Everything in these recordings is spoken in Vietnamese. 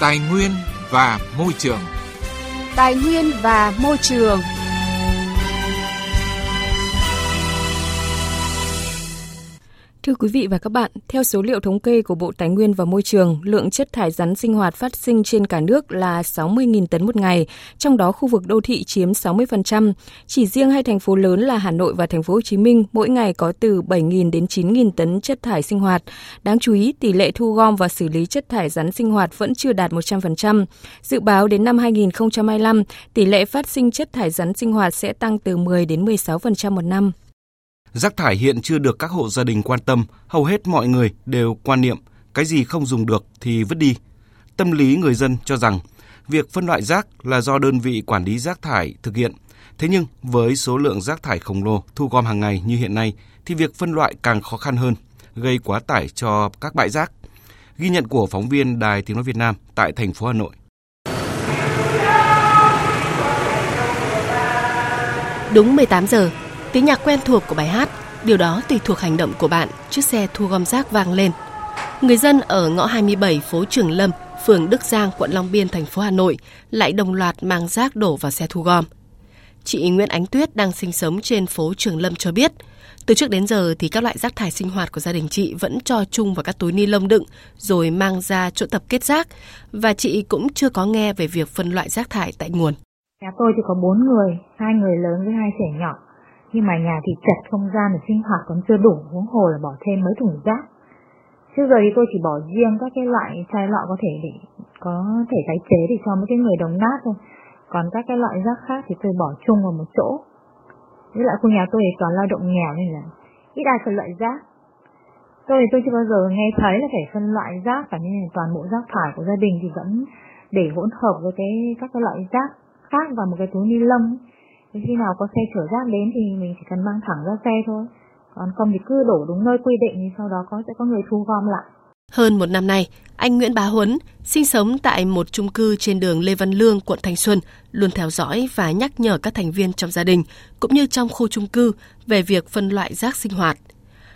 Tài nguyên và môi trường. Tài nguyên và môi trường. Thưa quý vị và các bạn, theo số liệu thống kê của Bộ Tài nguyên và Môi trường, lượng chất thải rắn sinh hoạt phát sinh trên cả nước là 60.000 tấn một ngày, trong đó khu vực đô thị chiếm 60%. Chỉ riêng hai thành phố lớn là Hà Nội và thành phố Hồ Chí Minh mỗi ngày có từ 7.000 đến 9.000 tấn chất thải sinh hoạt. Đáng chú ý, tỷ lệ thu gom và xử lý chất thải rắn sinh hoạt vẫn chưa đạt 100%. Dự báo đến năm 2025, tỷ lệ phát sinh chất thải rắn sinh hoạt sẽ tăng từ 10 đến 16% một năm. Rác thải hiện chưa được các hộ gia đình quan tâm, hầu hết mọi người đều quan niệm cái gì không dùng được thì vứt đi. Tâm lý người dân cho rằng việc phân loại rác là do đơn vị quản lý rác thải thực hiện. Thế nhưng với số lượng rác thải khổng lồ thu gom hàng ngày như hiện nay thì việc phân loại càng khó khăn hơn, gây quá tải cho các bãi rác. Ghi nhận của phóng viên Đài Tiếng nói Việt Nam tại thành phố Hà Nội. Đúng 18 giờ, Tiếng nhạc quen thuộc của bài hát, điều đó tùy thuộc hành động của bạn, chiếc xe thu gom rác vang lên. Người dân ở ngõ 27 phố Trường Lâm, phường Đức Giang, quận Long Biên, thành phố Hà Nội lại đồng loạt mang rác đổ vào xe thu gom. Chị Nguyễn Ánh Tuyết đang sinh sống trên phố Trường Lâm cho biết, từ trước đến giờ thì các loại rác thải sinh hoạt của gia đình chị vẫn cho chung vào các túi ni lông đựng rồi mang ra chỗ tập kết rác và chị cũng chưa có nghe về việc phân loại rác thải tại nguồn. Nhà tôi chỉ có 4 người, hai người lớn với hai trẻ nhỏ nhưng mà nhà thì chật không gian để sinh hoạt còn chưa đủ huống hồ là bỏ thêm mấy thùng rác. Trước giờ thì tôi chỉ bỏ riêng các cái loại chai lọ có thể để, có thể tái chế để cho mấy cái người đồng nát thôi. Còn các cái loại rác khác thì tôi bỏ chung vào một chỗ. Với lại khu nhà tôi thì toàn lao động nghèo nên là ít ai phân loại rác. Tôi thì tôi chưa bao giờ nghe thấy là phải phân loại rác, cả như là toàn bộ rác thải của gia đình thì vẫn để hỗn hợp với cái, các cái loại rác khác vào một cái túi ni lông thế khi nào có xe chở rác đến thì mình chỉ cần mang thẳng ra xe thôi còn không thì cứ đổ đúng nơi quy định thì sau đó có sẽ có người thu gom lại hơn một năm nay, anh Nguyễn Bá Huấn, sinh sống tại một chung cư trên đường Lê Văn Lương, quận Thanh Xuân, luôn theo dõi và nhắc nhở các thành viên trong gia đình cũng như trong khu chung cư về việc phân loại rác sinh hoạt.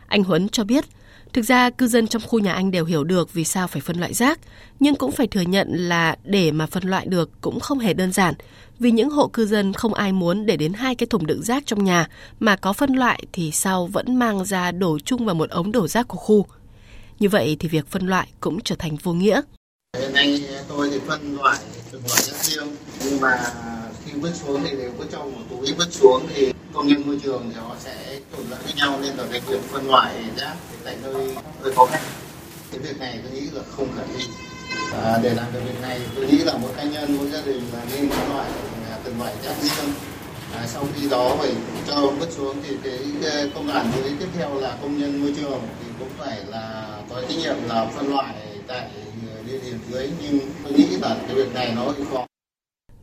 Anh Huấn cho biết, thực ra cư dân trong khu nhà anh đều hiểu được vì sao phải phân loại rác, nhưng cũng phải thừa nhận là để mà phân loại được cũng không hề đơn giản vì những hộ cư dân không ai muốn để đến hai cái thùng đựng rác trong nhà mà có phân loại thì sau vẫn mang ra đổ chung vào một ống đổ rác của khu. Như vậy thì việc phân loại cũng trở thành vô nghĩa. Hiện nay tôi thì phân loại từng loại rất riêng nhưng mà khi vứt xuống thì đều vứt trong một túi vứt xuống thì công nhân môi trường thì họ sẽ trộn lẫn với nhau nên là cái việc phân loại rác tại nơi hơi khó khăn. Cái việc này tôi nghĩ là không khả thi à, để làm được việc này tôi nghĩ là mỗi cá nhân mỗi gia đình là nên phân loại à, từng loại rác riêng à, sau khi đó phải cho vứt xuống thì cái công đoạn dưới tiếp theo là công nhân môi trường thì cũng phải là có trách nhiệm là phân loại tại à, địa điểm dưới. Nhưng tôi nghĩ là cái việc này nó hơi khó.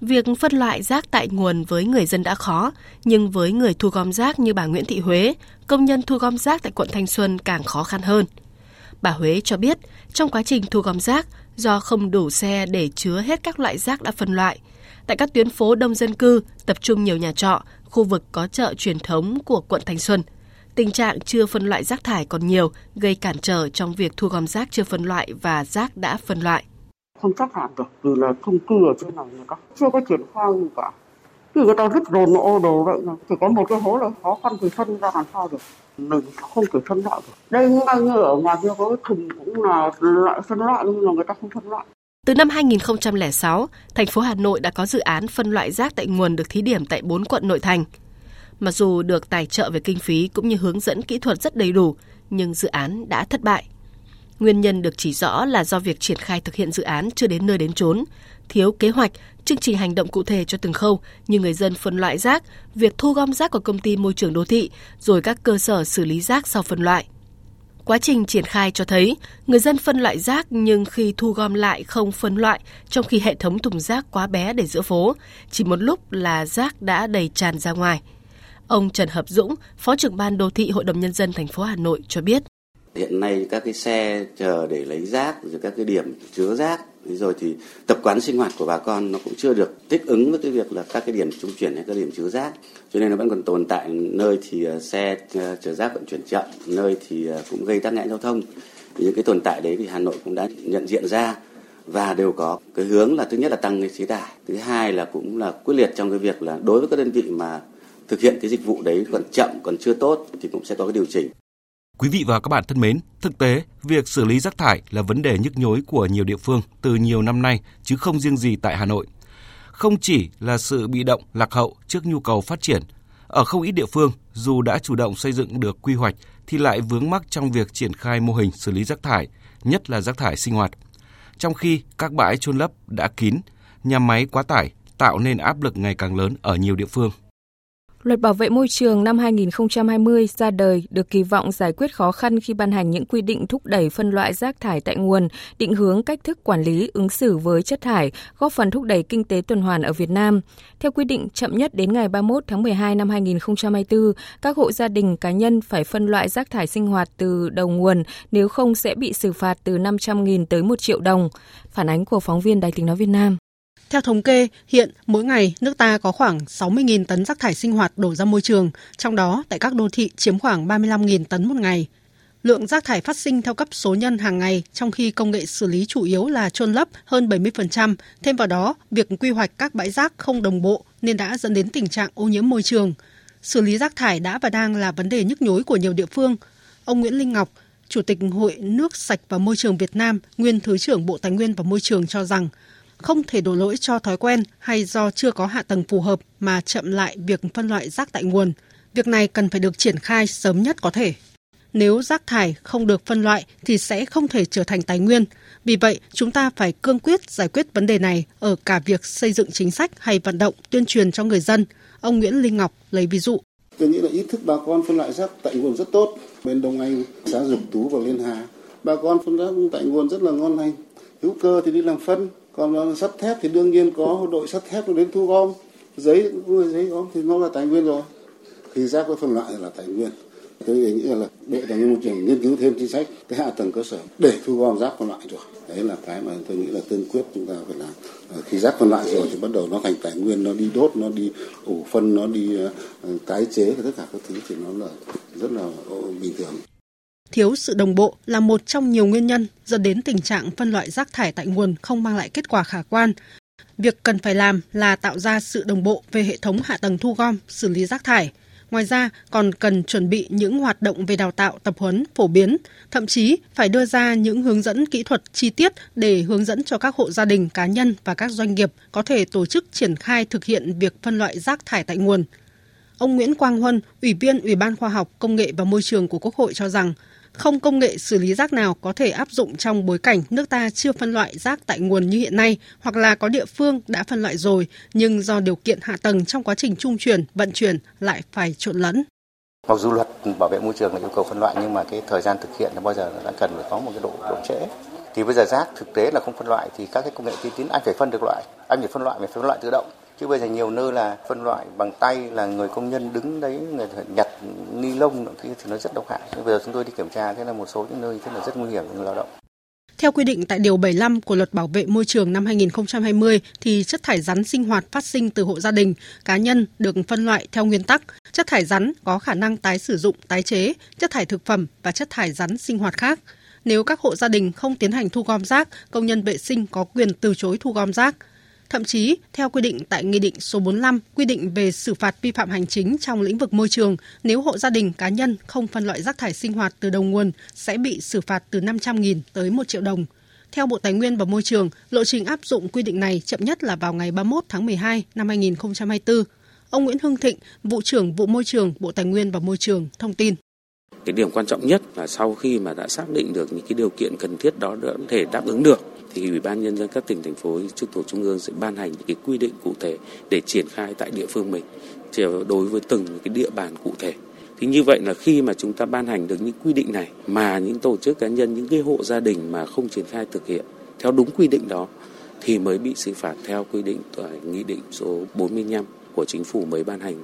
Việc phân loại rác tại nguồn với người dân đã khó, nhưng với người thu gom rác như bà Nguyễn Thị Huế, công nhân thu gom rác tại quận Thanh Xuân càng khó khăn hơn. Bà Huế cho biết, trong quá trình thu gom rác, do không đủ xe để chứa hết các loại rác đã phân loại. Tại các tuyến phố đông dân cư, tập trung nhiều nhà trọ, khu vực có chợ truyền thống của quận Thanh Xuân. Tình trạng chưa phân loại rác thải còn nhiều, gây cản trở trong việc thu gom rác chưa phân loại và rác đã phân loại. Không chấp hành được vì là chung cư ở trên này người ta chưa có triển khai gì cả. Thì người ta rất dồn ô đồ vậy mà chỉ có một cái hố là khó khăn thì phân ra làm sao được mình không thể phân loại được. Đây ngay như ở ngoài kia có cái thùng cũng là loại phân loại nhưng mà người ta không phân loại. Từ năm 2006, thành phố Hà Nội đã có dự án phân loại rác tại nguồn được thí điểm tại 4 quận nội thành. Mặc dù được tài trợ về kinh phí cũng như hướng dẫn kỹ thuật rất đầy đủ, nhưng dự án đã thất bại. Nguyên nhân được chỉ rõ là do việc triển khai thực hiện dự án chưa đến nơi đến chốn, thiếu kế hoạch, chương trình hành động cụ thể cho từng khâu như người dân phân loại rác, việc thu gom rác của công ty môi trường đô thị, rồi các cơ sở xử lý rác sau phân loại. Quá trình triển khai cho thấy, người dân phân loại rác nhưng khi thu gom lại không phân loại, trong khi hệ thống thùng rác quá bé để giữa phố, chỉ một lúc là rác đã đầy tràn ra ngoài. Ông Trần Hợp Dũng, Phó trưởng ban đô thị Hội đồng nhân dân thành phố Hà Nội cho biết. Hiện nay các cái xe chờ để lấy rác, rồi các cái điểm chứa rác rồi thì tập quán sinh hoạt của bà con nó cũng chưa được thích ứng với cái việc là các cái điểm trung chuyển hay các điểm chứa rác cho nên nó vẫn còn tồn tại nơi thì ờ, xe ờ, chở rác vận chuyển chậm, nơi thì ờ, cũng gây tắc nghẽn giao thông những cái tồn tại đấy thì Hà Nội cũng đã nhận diện ra và đều có cái hướng là thứ nhất là tăng cái chế tải, thứ hai là cũng là quyết liệt trong cái việc là đối với các đơn vị mà thực hiện cái dịch vụ đấy còn chậm, còn chưa tốt thì cũng sẽ có cái điều chỉnh. Quý vị và các bạn thân mến, thực tế, việc xử lý rác thải là vấn đề nhức nhối của nhiều địa phương từ nhiều năm nay, chứ không riêng gì tại Hà Nội. Không chỉ là sự bị động, lạc hậu trước nhu cầu phát triển, ở không ít địa phương, dù đã chủ động xây dựng được quy hoạch thì lại vướng mắc trong việc triển khai mô hình xử lý rác thải, nhất là rác thải sinh hoạt. Trong khi các bãi chôn lấp đã kín, nhà máy quá tải tạo nên áp lực ngày càng lớn ở nhiều địa phương. Luật bảo vệ môi trường năm 2020 ra đời được kỳ vọng giải quyết khó khăn khi ban hành những quy định thúc đẩy phân loại rác thải tại nguồn, định hướng cách thức quản lý ứng xử với chất thải, góp phần thúc đẩy kinh tế tuần hoàn ở Việt Nam. Theo quy định, chậm nhất đến ngày 31 tháng 12 năm 2024, các hộ gia đình cá nhân phải phân loại rác thải sinh hoạt từ đầu nguồn, nếu không sẽ bị xử phạt từ 500.000 tới 1 triệu đồng. Phản ánh của phóng viên Đài tiếng nói Việt Nam. Theo thống kê, hiện mỗi ngày nước ta có khoảng 60.000 tấn rác thải sinh hoạt đổ ra môi trường, trong đó tại các đô thị chiếm khoảng 35.000 tấn một ngày. Lượng rác thải phát sinh theo cấp số nhân hàng ngày, trong khi công nghệ xử lý chủ yếu là chôn lấp hơn 70%. Thêm vào đó, việc quy hoạch các bãi rác không đồng bộ nên đã dẫn đến tình trạng ô nhiễm môi trường. Xử lý rác thải đã và đang là vấn đề nhức nhối của nhiều địa phương. Ông Nguyễn Linh Ngọc, Chủ tịch Hội Nước Sạch và Môi trường Việt Nam, nguyên Thứ trưởng Bộ Tài nguyên và Môi trường cho rằng, không thể đổ lỗi cho thói quen hay do chưa có hạ tầng phù hợp mà chậm lại việc phân loại rác tại nguồn. Việc này cần phải được triển khai sớm nhất có thể. Nếu rác thải không được phân loại thì sẽ không thể trở thành tài nguyên. Vì vậy, chúng ta phải cương quyết giải quyết vấn đề này ở cả việc xây dựng chính sách hay vận động tuyên truyền cho người dân. Ông Nguyễn Linh Ngọc lấy ví dụ. Tôi nghĩ là ý thức bà con phân loại rác tại nguồn rất tốt. Bên Đông Anh, xã Dục Tú và Liên Hà, bà con phân rác tại nguồn rất là ngon lành. Hữu cơ thì đi làm phân, còn sắt thép thì đương nhiên có, đội sắt thép nó đến thu gom. Giấy giấy gom thì nó là tài nguyên rồi. Khi rác có phân loại là tài nguyên. Tôi nghĩ là bộ tài nguyên môi trường nghiên cứu thêm chính sách, cái hạ tầng cơ sở để thu gom rác phân loại rồi. Đấy là cái mà tôi nghĩ là tiên quyết chúng ta phải làm. Ờ, khi rác phân loại rồi thì bắt đầu nó thành tài nguyên, nó đi đốt, nó đi ủ phân, nó đi ờ, tái chế và tất cả các thứ thì nó là rất là bình thường. Thiếu sự đồng bộ là một trong nhiều nguyên nhân dẫn đến tình trạng phân loại rác thải tại nguồn không mang lại kết quả khả quan. Việc cần phải làm là tạo ra sự đồng bộ về hệ thống hạ tầng thu gom, xử lý rác thải. Ngoài ra, còn cần chuẩn bị những hoạt động về đào tạo, tập huấn, phổ biến, thậm chí phải đưa ra những hướng dẫn kỹ thuật chi tiết để hướng dẫn cho các hộ gia đình, cá nhân và các doanh nghiệp có thể tổ chức triển khai thực hiện việc phân loại rác thải tại nguồn. Ông Nguyễn Quang Huân, Ủy viên Ủy ban Khoa học, Công nghệ và Môi trường của Quốc hội cho rằng, không công nghệ xử lý rác nào có thể áp dụng trong bối cảnh nước ta chưa phân loại rác tại nguồn như hiện nay, hoặc là có địa phương đã phân loại rồi, nhưng do điều kiện hạ tầng trong quá trình trung chuyển, vận chuyển lại phải trộn lẫn. Mặc dù luật bảo vệ môi trường là yêu cầu phân loại nhưng mà cái thời gian thực hiện là bao giờ đã cần phải có một cái độ độ trễ. Thì bây giờ rác thực tế là không phân loại thì các cái công nghệ tiên tiến anh phải phân được loại, anh phải phân loại phải phân loại tự động chứ bây giờ nhiều nơi là phân loại bằng tay là người công nhân đứng đấy người nhặt ni lông thì nó rất độc hại bây giờ chúng tôi đi kiểm tra thế là một số những nơi thế là rất nguy hiểm cho người lao động theo quy định tại Điều 75 của Luật Bảo vệ Môi trường năm 2020 thì chất thải rắn sinh hoạt phát sinh từ hộ gia đình, cá nhân được phân loại theo nguyên tắc chất thải rắn có khả năng tái sử dụng, tái chế, chất thải thực phẩm và chất thải rắn sinh hoạt khác. Nếu các hộ gia đình không tiến hành thu gom rác, công nhân vệ sinh có quyền từ chối thu gom rác. Thậm chí, theo quy định tại Nghị định số 45 quy định về xử phạt vi phạm hành chính trong lĩnh vực môi trường, nếu hộ gia đình cá nhân không phân loại rác thải sinh hoạt từ đầu nguồn sẽ bị xử phạt từ 500.000 tới 1 triệu đồng. Theo Bộ Tài nguyên và Môi trường, lộ trình áp dụng quy định này chậm nhất là vào ngày 31 tháng 12 năm 2024. Ông Nguyễn Hưng Thịnh, vụ trưởng vụ môi trường Bộ Tài nguyên và Môi trường thông tin. Cái điểm quan trọng nhất là sau khi mà đã xác định được những cái điều kiện cần thiết đó để thể đáp ứng được thì ủy ban nhân dân các tỉnh thành phố trực thuộc trung ương sẽ ban hành những cái quy định cụ thể để triển khai tại địa phương mình đối với từng cái địa bàn cụ thể thì như vậy là khi mà chúng ta ban hành được những quy định này mà những tổ chức cá nhân những cái hộ gia đình mà không triển khai thực hiện theo đúng quy định đó thì mới bị xử phạt theo quy định tại nghị định số 45 của chính phủ mới ban hành.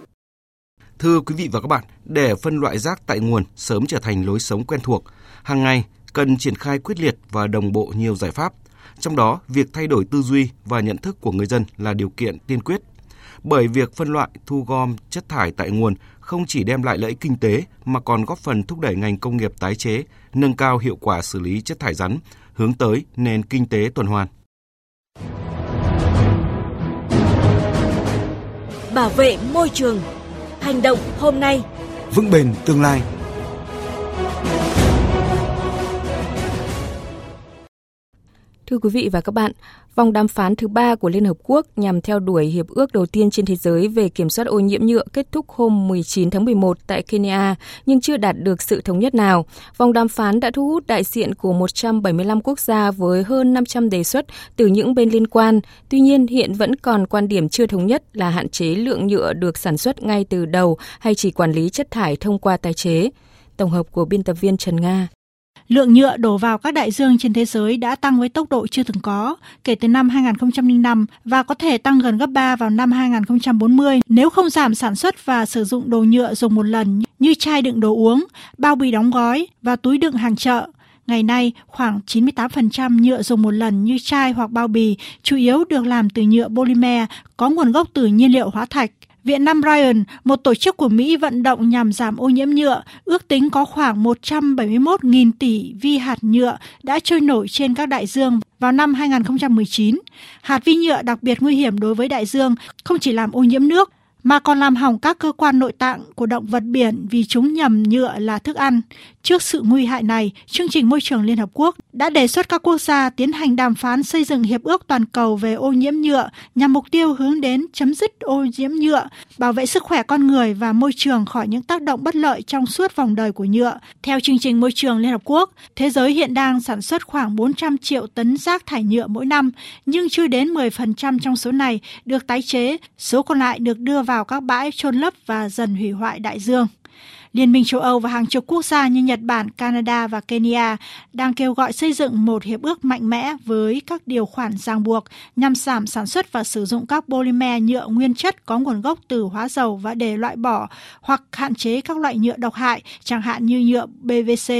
Thưa quý vị và các bạn, để phân loại rác tại nguồn sớm trở thành lối sống quen thuộc, hàng ngày cần triển khai quyết liệt và đồng bộ nhiều giải pháp trong đó, việc thay đổi tư duy và nhận thức của người dân là điều kiện tiên quyết. Bởi việc phân loại, thu gom chất thải tại nguồn không chỉ đem lại lợi ích kinh tế mà còn góp phần thúc đẩy ngành công nghiệp tái chế, nâng cao hiệu quả xử lý chất thải rắn, hướng tới nền kinh tế tuần hoàn. Bảo vệ môi trường. Hành động hôm nay, vững bền tương lai. Thưa quý vị và các bạn, vòng đàm phán thứ ba của Liên Hợp Quốc nhằm theo đuổi hiệp ước đầu tiên trên thế giới về kiểm soát ô nhiễm nhựa kết thúc hôm 19 tháng 11 tại Kenya nhưng chưa đạt được sự thống nhất nào. Vòng đàm phán đã thu hút đại diện của 175 quốc gia với hơn 500 đề xuất từ những bên liên quan. Tuy nhiên, hiện vẫn còn quan điểm chưa thống nhất là hạn chế lượng nhựa được sản xuất ngay từ đầu hay chỉ quản lý chất thải thông qua tái chế. Tổng hợp của biên tập viên Trần Nga. Lượng nhựa đổ vào các đại dương trên thế giới đã tăng với tốc độ chưa từng có kể từ năm 2005 và có thể tăng gần gấp 3 vào năm 2040 nếu không giảm sản xuất và sử dụng đồ nhựa dùng một lần như chai đựng đồ uống, bao bì đóng gói và túi đựng hàng chợ. Ngày nay, khoảng 98% nhựa dùng một lần như chai hoặc bao bì chủ yếu được làm từ nhựa polymer có nguồn gốc từ nhiên liệu hóa thạch. Viện Nam Ryan, một tổ chức của Mỹ vận động nhằm giảm ô nhiễm nhựa, ước tính có khoảng 171.000 tỷ vi hạt nhựa đã trôi nổi trên các đại dương vào năm 2019. Hạt vi nhựa đặc biệt nguy hiểm đối với đại dương, không chỉ làm ô nhiễm nước, mà còn làm hỏng các cơ quan nội tạng của động vật biển vì chúng nhầm nhựa là thức ăn. Trước sự nguy hại này, chương trình môi trường Liên Hợp Quốc đã đề xuất các quốc gia tiến hành đàm phán xây dựng hiệp ước toàn cầu về ô nhiễm nhựa nhằm mục tiêu hướng đến chấm dứt ô nhiễm nhựa, bảo vệ sức khỏe con người và môi trường khỏi những tác động bất lợi trong suốt vòng đời của nhựa. Theo chương trình môi trường Liên Hợp Quốc, thế giới hiện đang sản xuất khoảng 400 triệu tấn rác thải nhựa mỗi năm, nhưng chưa đến 10% trong số này được tái chế, số còn lại được đưa vào các bãi trôn lấp và dần hủy hoại đại dương. Liên minh châu Âu và hàng chục quốc gia như Nhật Bản, Canada và Kenya đang kêu gọi xây dựng một hiệp ước mạnh mẽ với các điều khoản ràng buộc nhằm giảm sản xuất và sử dụng các polymer nhựa nguyên chất có nguồn gốc từ hóa dầu và để loại bỏ hoặc hạn chế các loại nhựa độc hại, chẳng hạn như nhựa PVC.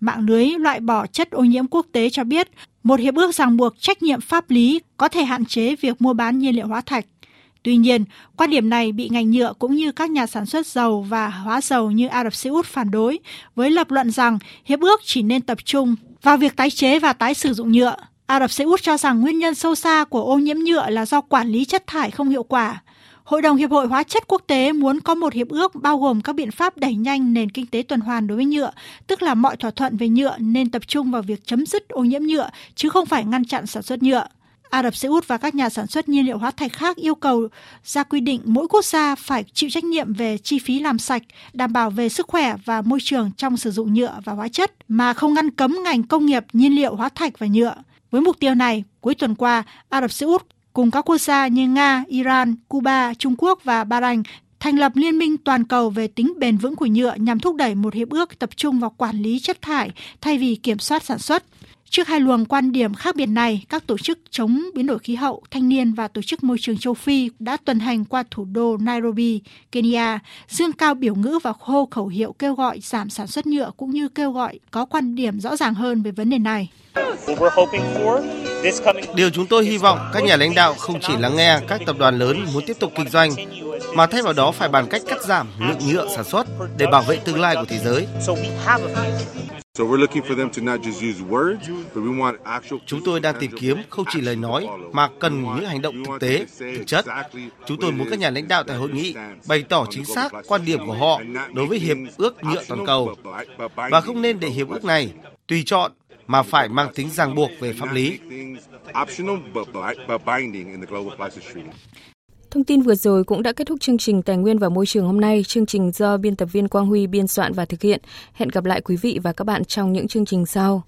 Mạng lưới loại bỏ chất ô nhiễm quốc tế cho biết một hiệp ước ràng buộc trách nhiệm pháp lý có thể hạn chế việc mua bán nhiên liệu hóa thạch. Tuy nhiên, quan điểm này bị ngành nhựa cũng như các nhà sản xuất dầu và hóa dầu như Ả Rập Xê Út phản đối, với lập luận rằng hiệp ước chỉ nên tập trung vào việc tái chế và tái sử dụng nhựa. Ả Rập Xê Út cho rằng nguyên nhân sâu xa của ô nhiễm nhựa là do quản lý chất thải không hiệu quả. Hội đồng Hiệp hội Hóa chất Quốc tế muốn có một hiệp ước bao gồm các biện pháp đẩy nhanh nền kinh tế tuần hoàn đối với nhựa, tức là mọi thỏa thuận về nhựa nên tập trung vào việc chấm dứt ô nhiễm nhựa chứ không phải ngăn chặn sản xuất nhựa. Ả Rập Xê Út và các nhà sản xuất nhiên liệu hóa thạch khác yêu cầu ra quy định mỗi quốc gia phải chịu trách nhiệm về chi phí làm sạch, đảm bảo về sức khỏe và môi trường trong sử dụng nhựa và hóa chất, mà không ngăn cấm ngành công nghiệp nhiên liệu hóa thạch và nhựa. Với mục tiêu này, cuối tuần qua, Ả Rập Xê Út cùng các quốc gia như Nga, Iran, Cuba, Trung Quốc và Bahrain thành lập Liên minh toàn cầu về tính bền vững của nhựa nhằm thúc đẩy một hiệp ước tập trung vào quản lý chất thải thay vì kiểm soát sản xuất. Trước hai luồng quan điểm khác biệt này, các tổ chức chống biến đổi khí hậu, thanh niên và tổ chức môi trường châu Phi đã tuần hành qua thủ đô Nairobi, Kenya, dương cao biểu ngữ và hô khẩu hiệu kêu gọi giảm sản xuất nhựa cũng như kêu gọi có quan điểm rõ ràng hơn về vấn đề này. Điều chúng tôi hy vọng các nhà lãnh đạo không chỉ lắng nghe các tập đoàn lớn muốn tiếp tục kinh doanh, mà thay vào đó phải bàn cách cắt giảm lượng nhựa sản xuất để bảo vệ tương lai của thế giới. Chúng tôi đang tìm kiếm không chỉ lời nói mà cần những hành động thực tế, thực chất. Chúng tôi muốn các nhà lãnh đạo tại hội nghị bày tỏ chính xác quan điểm của họ đối với hiệp ước nhựa toàn cầu và không nên để hiệp ước này tùy chọn mà phải mang tính ràng buộc về pháp lý. Thông tin vừa rồi cũng đã kết thúc chương trình Tài nguyên và Môi trường hôm nay. Chương trình do biên tập viên Quang Huy biên soạn và thực hiện. Hẹn gặp lại quý vị và các bạn trong những chương trình sau.